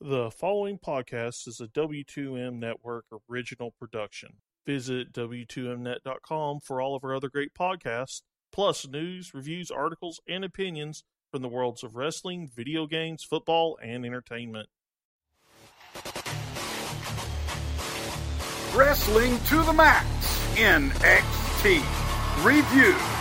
The following podcast is a W2M Network original production. Visit W2Mnet.com for all of our other great podcasts, plus news, reviews, articles, and opinions from the worlds of wrestling, video games, football, and entertainment. Wrestling to the Max NXT Review.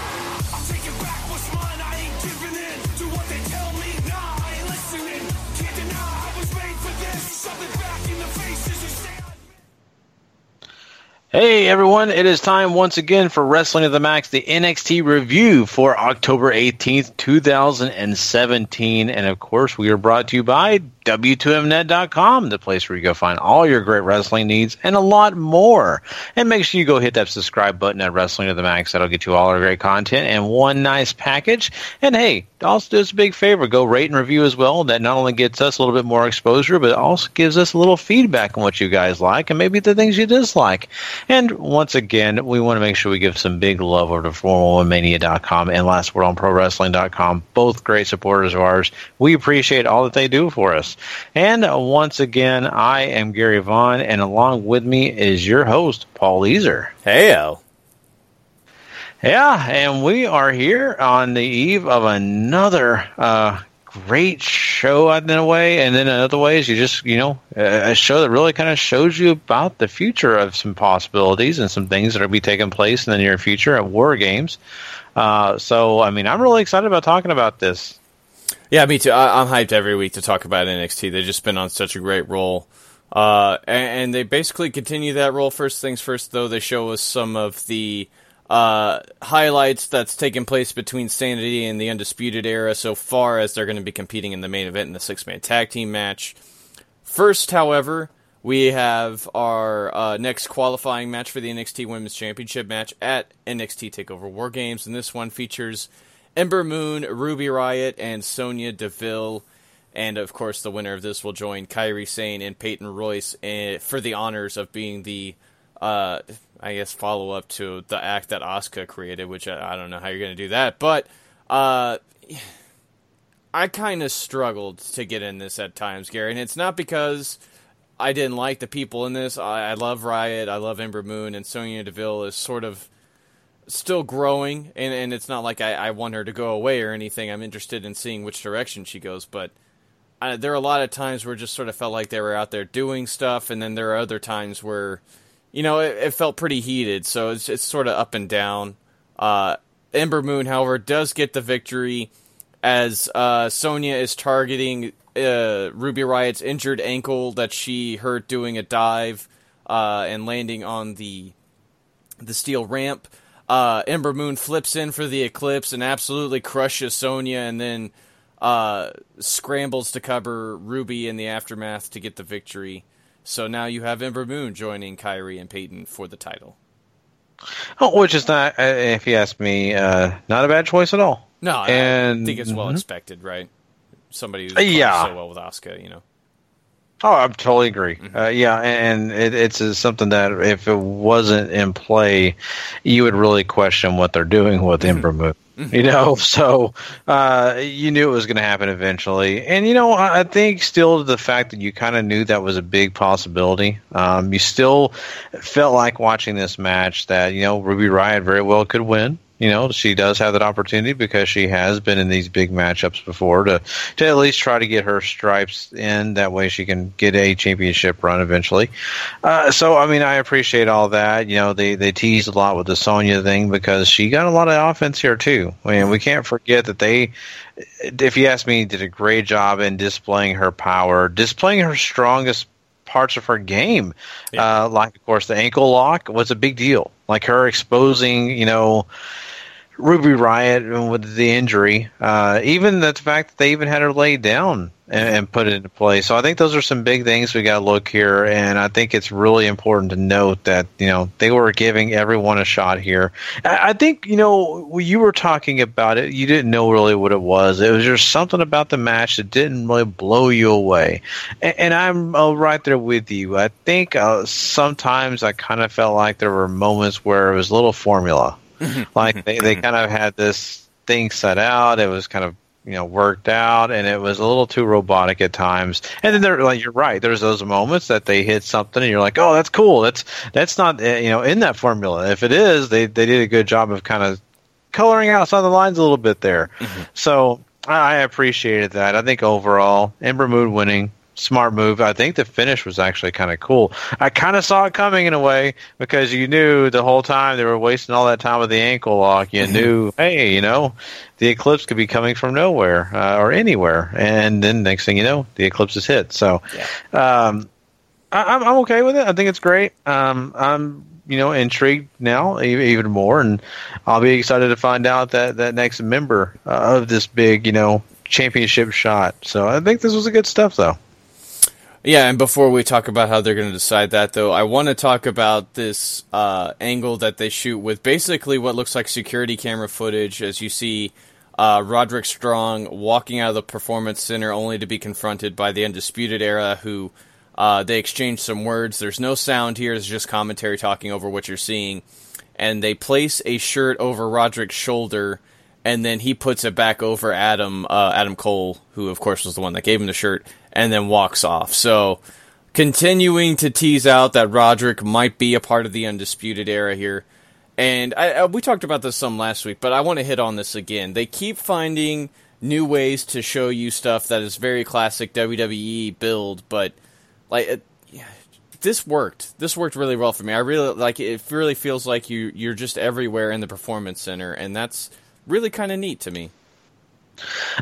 Hey everyone, it is time once again for Wrestling to the Max, the NXT review for October 18th, 2017. And of course, we are brought to you by W2Mnet.com, the place where you go find all your great wrestling needs and a lot more. And make sure you go hit that subscribe button at Wrestling to the Max. That'll get you all our great content and one nice package. And hey, also do us a big favor, go rate and review as well. That not only gets us a little bit more exposure, but also gives us a little feedback on what you guys like and maybe the things you dislike. And once again, we want to make sure we give some big love over to 411Mania.com and Last Word on Pro LastWordOnProWrestling.com, both great supporters of ours. We appreciate all that they do for us. And once again, I am Gary Vaughan, and along with me is your host, Paul Leazar. Heyo. Yeah, and we are here on the eve of another uh, great show in a way, and then in other ways, you just you know a show that really kind of shows you about the future of some possibilities and some things that are be taking place in the near future at War Games. Uh, so, I mean, I'm really excited about talking about this. Yeah, me too. I, I'm hyped every week to talk about NXT. They've just been on such a great roll. Uh, and, and they basically continue that role. First things first, though, they show us some of the uh, highlights that's taken place between Sanity and the Undisputed Era so far as they're going to be competing in the main event in the six man tag team match. First, however, we have our uh, next qualifying match for the NXT Women's Championship match at NXT Takeover War Games, and this one features Ember Moon, Ruby Riot, and Sonya Deville. And of course, the winner of this will join Kairi Sane and Peyton Royce eh, for the honors of being the, uh, I guess, follow up to the act that Asuka created, which I, I don't know how you're going to do that. But uh, I kind of struggled to get in this at times, Gary. And it's not because I didn't like the people in this. I, I love Riot, I love Ember Moon, and Sonya Deville is sort of still growing. And, and it's not like I, I want her to go away or anything. I'm interested in seeing which direction she goes. But uh, there are a lot of times where it just sort of felt like they were out there doing stuff. And then there are other times where, you know, it, it felt pretty heated. So it's, it's sort of up and down. Uh, Ember Moon, however, does get the victory as uh, Sonya is targeting uh, Ruby Riot's injured ankle that she hurt doing a dive uh, and landing on the the steel ramp. Uh, Ember Moon flips in for the eclipse and absolutely crushes Sonya, and then uh, scrambles to cover Ruby in the aftermath to get the victory. So now you have Ember Moon joining Kairi and Peyton for the title. Oh, which is not, uh, if you ask me, uh, not a bad choice at all. No, I- And- I think it's well mhm. expected, right? Somebody who's Uh, yeah. so well with Asuka, you know. Oh, I totally agree. Uh, yeah, and it, it's uh, something that if it wasn't in play, you would really question what they're doing with Ember Moon. You know, so uh, you knew it was going to happen eventually, and you know, I think still the fact that you kind of knew that was a big possibility. Um, you still felt like watching this match that you know Ruby Riot very well could win. You know, she does have that opportunity because she has been in these big matchups before to to at least try to get her stripes in. That way, she can get a championship run eventually. Uh, so, I mean, I appreciate all that. You know, they they teased a lot with the Sonya thing because she got a lot of offense here too. I mean, we can't forget that they, if you ask me, did a great job in displaying her power, displaying her strongest parts of her game. Uh, like, of course, the ankle lock was a big deal. Like her exposing, you know, Ruby Riot with the injury, uh, even the fact that they even had her laid down and, and put it into play. So I think those are some big things we got to look here, and I think it's really important to note that you know they were giving everyone a shot here. I, think you know you were talking about it, you didn't know really what it was. It was just something about the match that didn't really blow you away, and, and I'm uh, right there with you. I think uh, sometimes I kind of felt like there were moments where it was a little formula like they, they kind of had this thing set out. It was kind of you know worked out, and it was a little too robotic at times. And then there, like you're right, there's those moments that they hit something, and you're like, oh, that's cool. That's that's not uh, you know in that formula. If it is, they they did a good job of kind of coloring outside the lines a little bit there. So I I appreciated that. I think overall, Ember Moon winning. Smart move. I think the finish was actually kind of cool. I kind of saw it coming in a way because you knew the whole time they were wasting all that time with the ankle lock. You knew, hey, you know, the eclipse could be coming from nowhere uh, or anywhere, and then next thing you know, the eclipse is hit. So, um, I, I'm I'm okay with it. I think it's great. Um, I'm you know intrigued now even more, and I'll be excited to find out that that next member uh, of this big you know championship shot. So I think this was a good stuff though. Yeah, and before we talk about how they're going to decide that, though, I want to talk about this uh, angle that they shoot with basically what looks like security camera footage as you see uh, Roderick Strong walking out of the Performance Center only to be confronted by the Undisputed Era, who uh, they exchange some words. There's no sound here, there's just commentary talking over what you're seeing. And they place a shirt over Roderick's shoulder, and then he puts it back over Adam, uh, Adam Cole, who, of course, was the one that gave him the shirt, and then walks off. So, continuing to tease out that Roderick might be a part of the Undisputed Era here. And I, I, we talked about this some last week, but I want to hit on this again. They keep finding new ways to show you stuff that is very classic WWE build, but like it, yeah, this worked. This worked really well for me. I really like it. Really feels like you you're just everywhere in the performance center, and that's really kind of neat to me.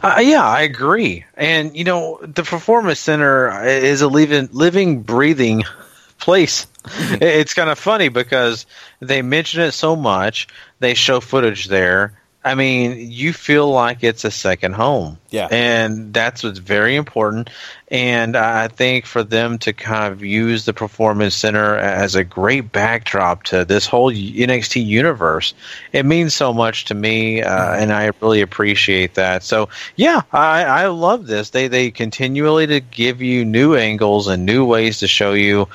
Uh, yeah, I agree. And you know, the performance center is a living, living, breathing place. it's kind of funny because they mention it so much. They show footage there. I mean, you feel like it's a second home. Yeah. And that's what's very important. And I think for them to kind of use the Performance Center as a great backdrop to this whole NXT universe, it means so much to me, uh, and I really appreciate that. So, yeah, I, I love this. They, they continually to give you new angles and new ways to show you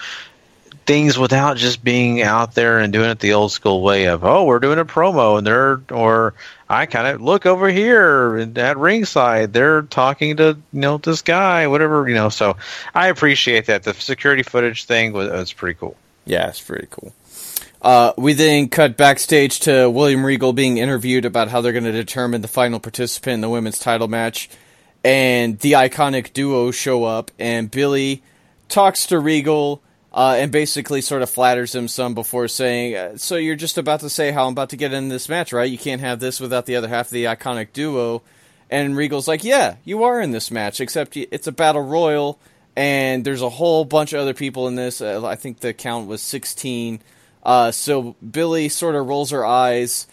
things without just being out there and doing it the old school way of oh we're doing a promo and they're or I kind of look over here at ringside they're talking to you know this guy whatever you know so I appreciate that the security footage thing was, was pretty cool Yeah, it's pretty cool. Uh, we then cut backstage to William Regal being interviewed about how they're going to determine the final participant in the women's title match. And the iconic duo show up, and Billie talks to Regal uh, and basically sort of flatters him some before saying, uh, So you're just about to say how I'm about to get in this match, right? You can't have this without the other half of the iconic duo. And Regal's like, Yeah, you are in this match, except it's a battle royal, and there's a whole bunch of other people in this. Uh, I think the count was 16. Uh, so Billie sort of rolls her eyes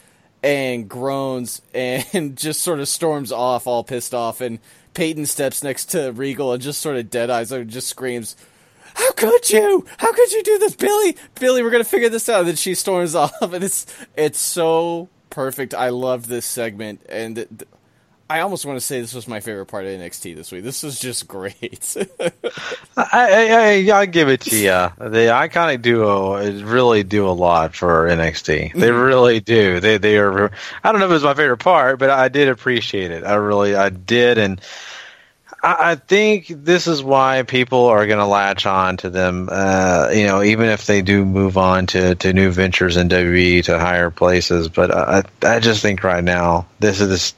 and groans and just sort of storms off, all pissed off. And Peyton steps next to Regal and just sort of dead eyes and just screams, how could you? How could you do this, Billie? Billie, we're gonna figure this out. And then she storms off, and it's it's so perfect. I love this segment, and th- I almost want to say this was my favorite part of NXT this week. This was just great. I, I, I, I give it to you. The iconic duo really do a lot for NXT. They mm-hmm. really do. They they are. I don't know if it was my favorite part, but I did appreciate it. I really I did, and I, I think this is why people are going to latch on to them. Uh, you know, even if they do move on to, to new ventures in WWE to higher places. But I I just think right now this is this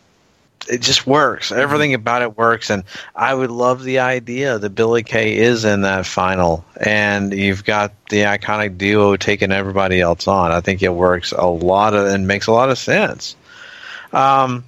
it just works. Everything about it works, and I would love the idea that Billie Kay is in that final, and you've got the iconic duo taking everybody else on. I think it works a lot of and makes a lot of sense. Um,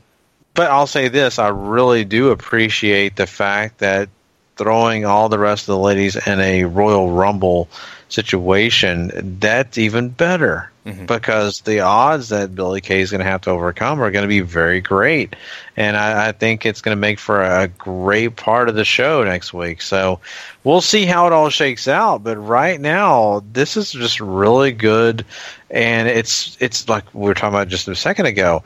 but I'll say this: I really do appreciate the fact that throwing all the rest of the ladies in a Royal Rumble situation, that's even better mm-hmm. because the odds that Billie Kay is going to have to overcome are going to be very great. And I, I think it's going to make for a great part of the show next week. So we'll see how it all shakes out. But right now, this is just really good. And it's, it's like we were talking about just a second ago.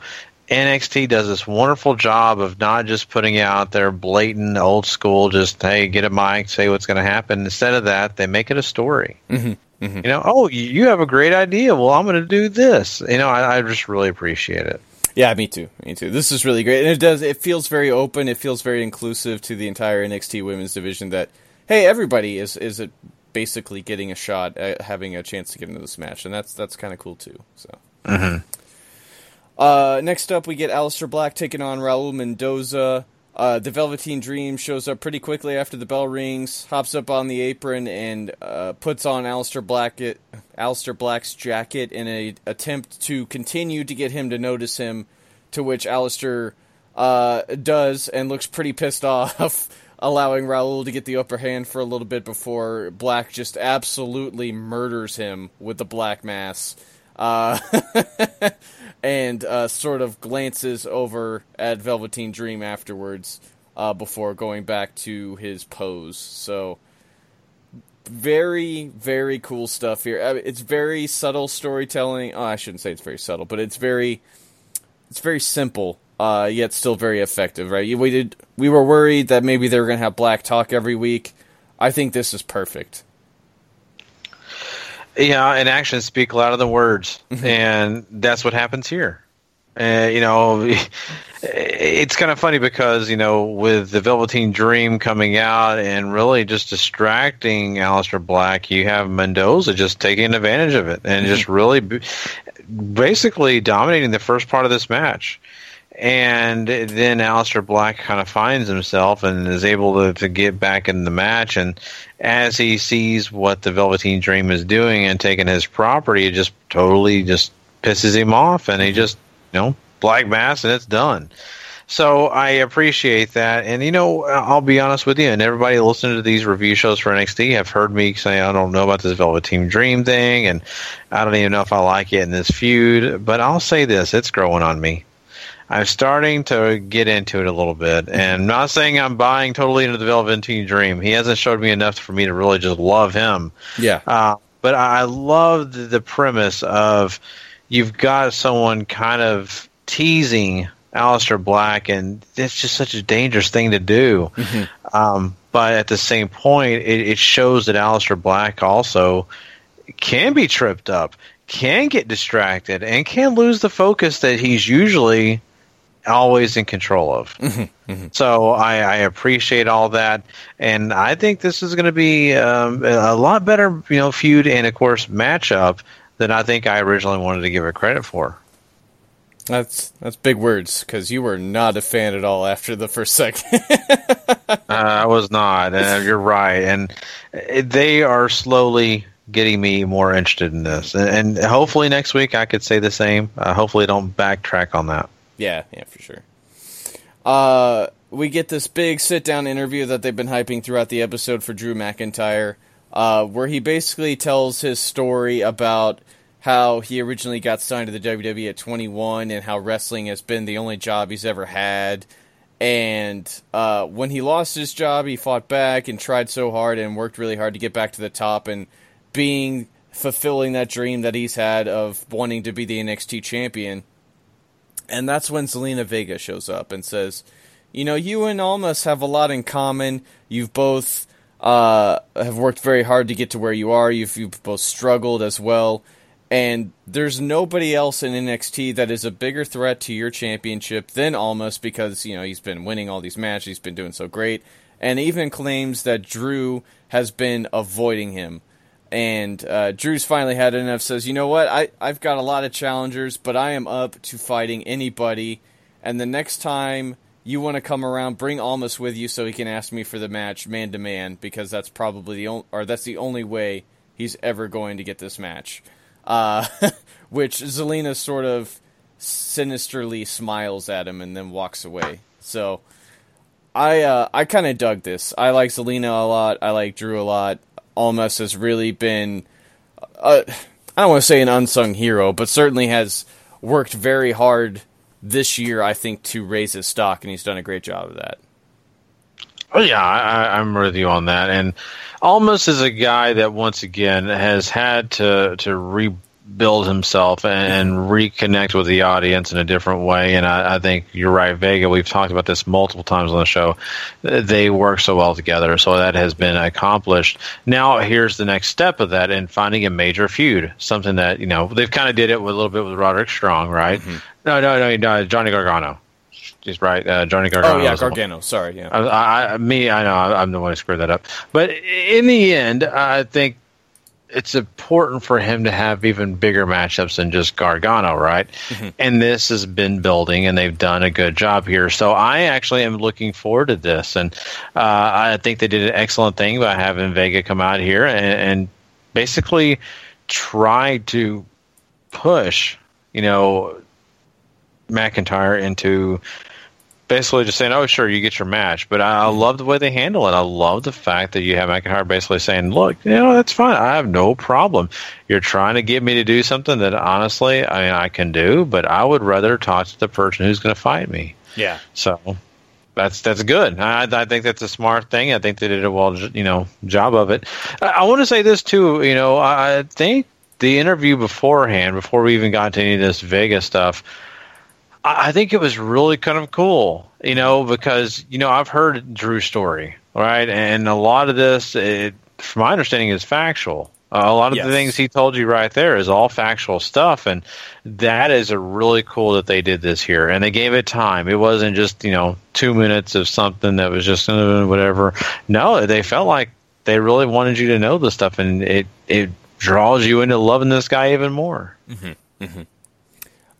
NXT does this wonderful job of not just putting out their blatant old school, just hey, get a mic, say what's going to happen. Instead of that, they make it a story. Mm-hmm. You know, oh, you have a great idea. Well, I'm going to do this. You know, I, I just really appreciate it. Yeah, me too. Me too. This is really great, and it does. It feels very open. It feels very inclusive to the entire NXT Women's division. That hey, everybody is is it basically getting a shot at having a chance to get into this match, and that's that's kind of cool too. So. Uh, next up, we get Aleister Black taking on Raul Mendoza. Uh, the Velveteen Dream shows up pretty quickly after the bell rings, hops up on the apron, and uh, puts on Aleister Black Aleister Black's jacket in an attempt to continue to get him to notice him. To which Aleister uh, does and looks pretty pissed off, allowing Raul to get the upper hand for a little bit before Black just absolutely murders him with the Black Mass. Uh, and uh, sort of glances over at Velveteen Dream afterwards uh, before going back to his pose. So, very, very cool stuff here. It's very subtle storytelling. Oh, I shouldn't say it's very subtle, but it's very, it's very simple. Uh, yet still very effective, right? We did. We were worried that maybe they were going to have black talk every week. I think this is perfect. Yeah, and actions speak louder than words, and that's what happens here. Uh, you know, it's kind of funny because you know with the Velveteen Dream coming out and really just distracting Aleister Black, you have Mendoza just taking advantage of it and just really basically dominating the first part of this match. And then Aleister Black kind of finds himself and is able to, to get back in the match. And as he sees what the Velveteen Dream is doing and taking his property, it just totally just pisses him off. And he mm-hmm. just, you know, black mass and it's done. So I appreciate that. And, you know, I'll be honest with you, and everybody listening to these review shows for NXT have heard me say, I don't know about this Velveteen Dream thing, and I don't even know if I like it in this feud. But I'll say this it's growing on me. I'm starting to get into it a little bit, and I'm not saying I'm buying totally into the Velveteen Dream. He hasn't showed me enough for me to really just love him. Yeah. Uh, but I love the, premise of you've got someone kind of teasing Aleister Black, and it's just such a dangerous thing to do. Um, but at the same point, it, it shows that Aleister Black also can be tripped up, can get distracted, and can lose the focus that he's usually always in control of. So I, I appreciate all that, and I think this is going to be um, a lot better, you know, feud and of course matchup than I think I originally wanted to give it credit for. That's that's big words because you were not a fan at all after the first second. Uh, I was not, and you're right, and uh, they are slowly getting me more interested in this, and, and hopefully next week I could say the same. Uh, hopefully, don't backtrack on that. Yeah, yeah, for sure. Uh, we get this big sit down interview that they've been hyping throughout the episode for Drew McIntyre, uh, where he basically tells his story about how he originally got signed to the WWE at 21 and how wrestling has been the only job he's ever had. And uh, when he lost his job, he fought back and tried so hard and worked really hard to get back to the top and being fulfilling that dream that he's had of wanting to be the NXT champion. And that's when Zelina Vega shows up and says, "You know, you and Almas have a lot in common. You've both uh, have worked very hard to get to where you are. You've, you've both struggled as well. And there's nobody else in NXT that is a bigger threat to your championship than Almas because you know he's been winning all these matches. He's been doing so great, and even claims that Drew has been avoiding him." And uh, Drew's finally had enough. Says, you know what? I I've got a lot of challengers, but I am up to fighting anybody. And the next time you want to come around, bring Almas with you so he can ask me for the match man to man because that's probably the only or that's the only way he's ever going to get this match. Uh, which Zelina sort of sinisterly smiles at him and then walks away. So. I uh, I kind of dug this. I like Zelina a lot. I like Drew a lot. Almas has really been, uh, I don't want to say an unsung hero, but certainly has worked very hard this year, I think, to raise his stock, and he's done a great job of that. Oh yeah, I, I'm with you on that. And Almas is a guy that once again has had to to rebuild himself and, reconnect with the audience in a different way. And I, I think you're right, Vega. We've talked about this multiple times on the show. They work so well together, so that has been accomplished. Now here's the next step of that, and finding a major feud, something that you know they've kind of did it with a little bit with Roderick Strong, right? No, no, no, no Johnny Gargano. He's right. Uh, Johnny Gargano. Oh yeah. Gargano. Sorry, yeah. I, I, me, I know I'm the one who screwed that up. But in the end, I think it's important for him to have even bigger matchups than just Gargano, right? And this has been building, and they've done a good job here. So I actually am looking forward to this, and uh, I think they did an excellent thing by having Vega come out here and, and basically try to push, you know, McIntyre into basically just saying, "Oh, sure, you get your match." But I, I mm-hmm. love the way they handle it. I love the fact that you have McIntyre basically saying, "Look, you know, that's fine. I have no problem. You're trying to get me to do something that honestly, I mean, I can do, but I would rather talk to the person who's going to fight me." Yeah. So that's that's good. I, I think that's a smart thing. I think they did a well, you know, job of it. I, I want to say this too. You know, I think the interview beforehand, before we even got to any of this Vegas stuff, I I think it was really kind of cool, you know, because you know I've heard Drew's story, right, and a lot of this, it, from my understanding, is factual. Uh, a lot of Yes. the things he told you right there is all factual stuff, and that is a really cool that they did this here, and they gave it time. It wasn't just you know two minutes of something that was just uh, whatever. No, they felt like they really wanted you to know the stuff, and it it draws you into loving this guy even more.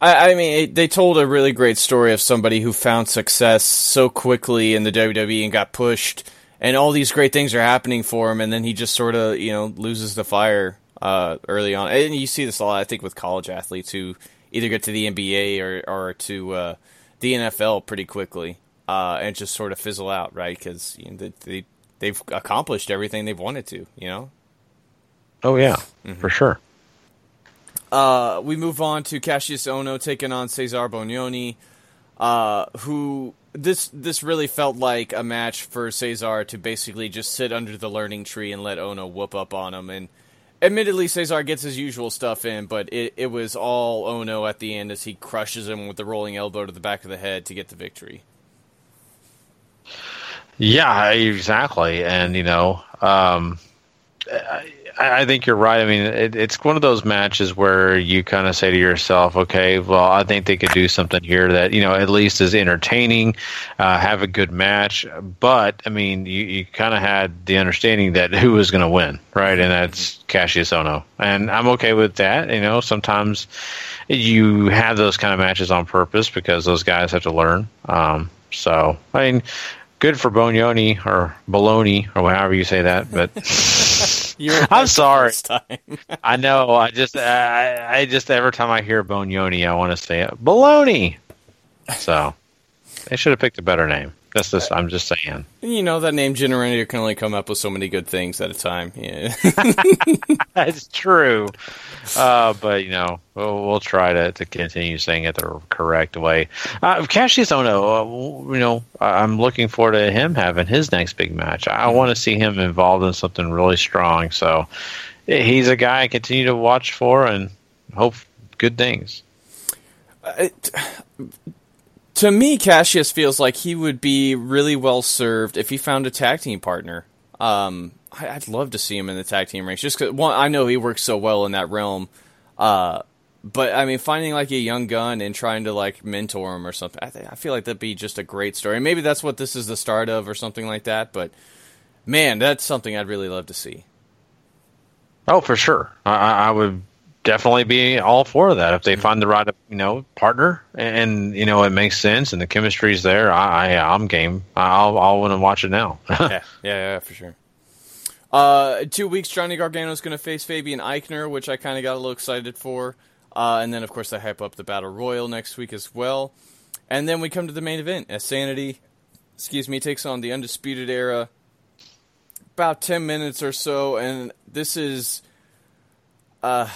I, I mean, it, they told a really great story of somebody who found success so quickly in the WWE and got pushed, and all these great things are happening for him, and then he just sort of, you know, loses the fire uh, early on. And you see this a lot, I think, with college athletes who either get to the NBA or, or to uh, the NFL pretty quickly uh, and just sort of fizzle out, right? Because you know, they, they, they've accomplished everything they've wanted to, you know? Oh yeah, for sure. Uh, we move on to Kassius Ohno taking on Cezar Bononi, uh, who this this really felt like a match for Cezar to basically just sit under the learning tree and let Ohno whoop up on him. And admittedly, Cesar gets his usual stuff in, but it, it was all Ono at the end as he crushes him with the rolling elbow to the back of the head to get the victory. Yeah, exactly. And you know, um, I, I think you're right. I mean, it, it's one of those matches where you kind of say to yourself, "Okay, well, I think they could do something here that you know at least is entertaining, uh, have a good match." But I mean, you, you kind of had the understanding that who was going to win, right? And that's Kassius Ohno, and I'm okay with that. You know, sometimes you have those kind of matches on purpose because those guys have to learn. Um, so, I mean, good for Bonioni or Bologna or however you say that. But You're I'm sorry. I know I just I, I just every time I hear Bonioni, I want to say it. baloney. So they should have picked a better name. That's just I'm just saying. you know that name generator can only come up with so many good things at a time. Yeah. That's true. Uh, but you know, we'll, we'll try to, to continue saying it the correct way. Uh, Kassius Ohno, uh, you know, I'm looking forward to him having his next big match. I want to see him involved in something really strong. So he's a guy I continue to watch for and hope good things. it, to me, Kassius feels like he would be really well served if he found a tag team partner. Um, I, I'd love to see him in the tag team ranks. Just cause, one, I know he works so well in that realm. Uh, but I mean, finding like a young gun and trying to like mentor him or something, I, th- I feel like that'd be just a great story. Maybe that's what this is the start of or something like that. But man, that's something I'd really love to see. Oh, for sure. I I would definitely be all for that if they find the right, you know, partner and you know it makes sense and the chemistry's there. I, I I'm game. I'll I'll want to watch it now. yeah, yeah, yeah, for sure. Uh, two weeks, Johnny Gargano's going to face Fabian Aichner, which I kind of got a little excited for. Uh, and then, of course, they hype up the Battle Royal next week as well. And then we come to the main event as Sanity, excuse me, takes on the Undisputed Era. About 10 minutes or so, and this is uh,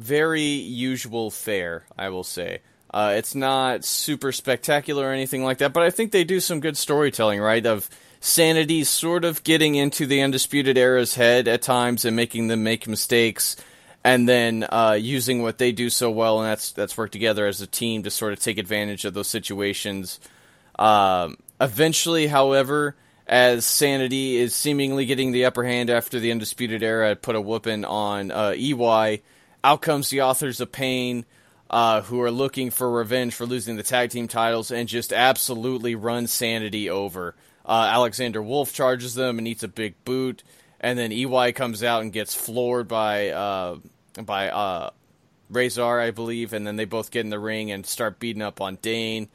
very usual fare, I will say. Uh, it's not super spectacular or anything like that, but I think they do some good storytelling, right? Of sanity sort of getting into the Undisputed Era's head at times and making them make mistakes, and then uh, using what they do so well, and that's that's work together as a team to sort of take advantage of those situations. Um, eventually, however, as Sanity is seemingly getting the upper hand after the Undisputed Era put a whooping on uh, EY, out comes the Authors of Pain. uh, who are looking for revenge for losing the tag team titles and just absolutely run Sanity over. Uh, Alexander Wolf charges them and eats a big boot, and then EY comes out and gets floored by uh, by uh, Rezar, I believe, and then they both get in the ring and start beating up on Dane,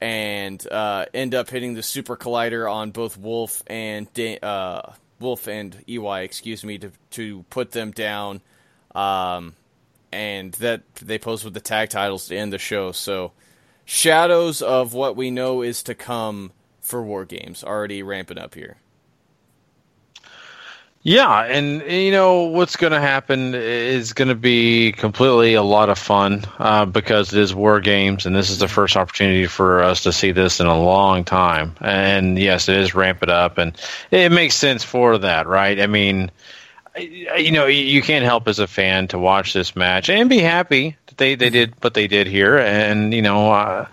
and uh, end up hitting the Super Collider on both Wolf and uh, Wolf and EY, excuse me, to to put them down. Um, and that they pose with the tag titles to end the show. So, shadows of what we know is to come for War Games already ramping up here. Yeah, and you know what's going to happen is going to be completely a lot of fun uh, because it is War Games, and this is the first opportunity for us to see this in a long time. And yes, it is ramp it up, and it makes sense for that, right? I mean, you know, you can't help as a fan to watch this match and be happy that they, they did what they did here. And, you know, uh,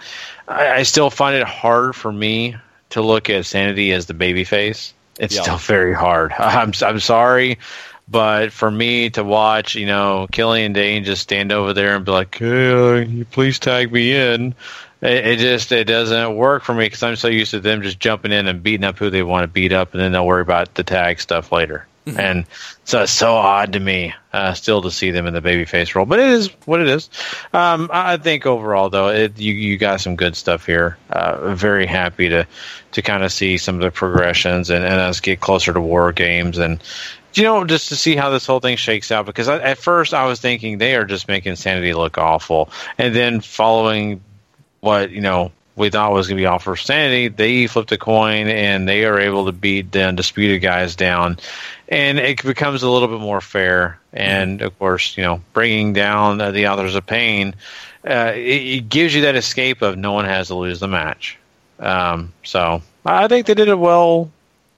I, I, still find it hard for me to look at Sanity as the baby face. It's yeah. still very hard. I'm, I'm sorry. But for me to watch, you know, Killian Dane just stand over there and be like, hey, please tag me in. It, it just it doesn't work for me because I'm so used to them just jumping in and beating up who they want to beat up, and then they'll worry about the tag stuff later. Mm-hmm. And so it's so odd to me uh, still to see them in the babyface role, but it is what it is. Um, I think overall, though, it, you you got some good stuff here. Uh, very happy to to kind of see some of the progressions and, and us get closer to war games and you know, just to see how this whole thing shakes out. Because I, at first I was thinking they are just making Sanity look awful, and then following what you know we thought was going to be all for Sanity, they flipped a coin and they are able to beat the undisputed guys down and it becomes a little bit more fair. And of course, you know, bringing down uh, the authors of pain, uh, it, it, gives you that escape of no one has to lose the match. Um, so I think they did a well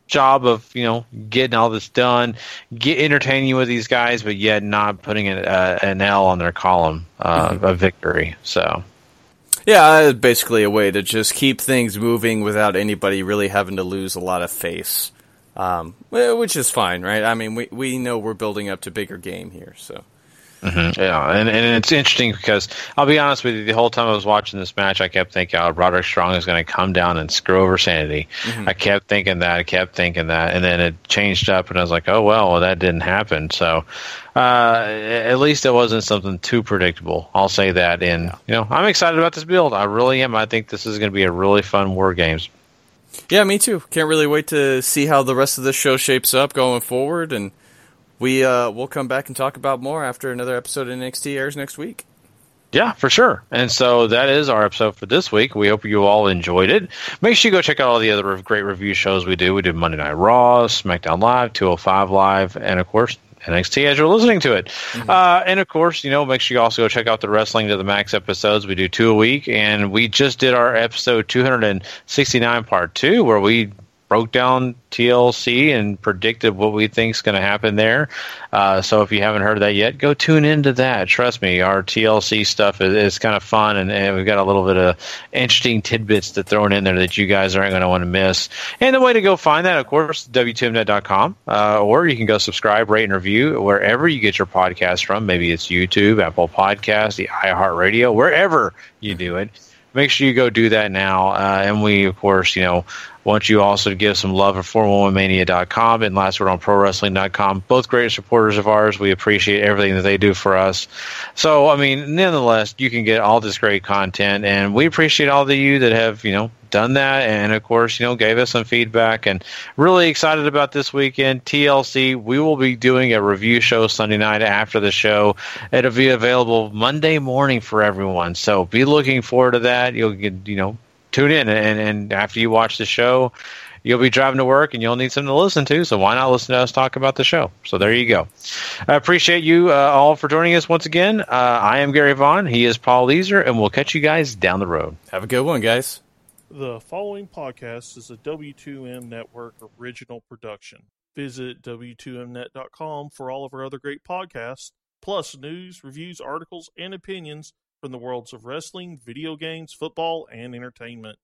job of you know getting all this done, get entertaining you with these guys, but yet not putting an, uh, an L on their column uh, mm-hmm. of victory. So. Yeah, basically a way to just keep things moving without anybody really having to lose a lot of face um, which is fine, right? I mean, we we know we're building up to bigger game here, so. Mm-hmm. Yeah, and, and it's interesting because I'll be honest with you, the whole time I was watching this match, I kept thinking, oh, Roderick Strong is going to come down and screw over Sanity. Mm-hmm. I kept thinking that, I kept thinking that, and then it changed up, and I was like, oh, well, well that didn't happen. So uh, at least it wasn't something too predictable. I'll say that. And, you know, I'm excited about this build. I really am. I think this is going to be a really fun War Games. Yeah, me too. Can't really wait to see how the rest of the show shapes up going forward, and we uh, we'll come back and talk about more after another episode of NXT airs next week. Yeah, for sure. And so that is our episode for this week. We hope you all enjoyed it. Make sure you go check out all the other great review shows we do. We do Monday Night Raw, SmackDown Live, 205 Live, and of course NXT as you're listening to it. Mm-hmm. Uh, and of course, you know, make sure you also go check out the Wrestling to the Max episodes. We do two a week, and we just did our episode 269 part two, where we broke down TLC and predicted what we think is going to happen there. Uh, so if you haven't heard that yet, go tune into that. Trust me, our TLC stuff is, is kind of fun, and, and, we've got a little bit of interesting tidbits to throw in there that you guys aren't going to want to miss. And the way to go find that, of course, WTMnet.com, uh, or you can go subscribe, rate, and review wherever you get your podcast from. Maybe it's YouTube, Apple Podcasts, the iHeartRadio, wherever you do it make sure you go do that now. Uh, and we, of course, you know, want you also to give some love at 411mania.com and last word on prowrestling.com. Both great supporters of ours. We appreciate everything that they do for us. So, I mean, nonetheless, you can get all this great content, and we appreciate all of you that have, you know, done that and of course you know gave us some feedback and really excited about this weekend tlc we will be doing a review show sunday night after the show it'll be available monday morning for everyone so be looking forward to that you'll get you know tune in and, and after you watch the show you'll be driving to work and you'll need something to listen to so why not listen to us talk about the show? So there you go. I appreciate you uh, all for joining us once again. Uh, i am gary vaughan. He is paul leazar and we'll catch you guys down the road. Have a good one guys. The following podcast is a W2M Network original production. Visit W2Mnet.com for all of our other great podcasts, plus news, reviews, articles, and opinions from the worlds of wrestling, video games, football, and entertainment.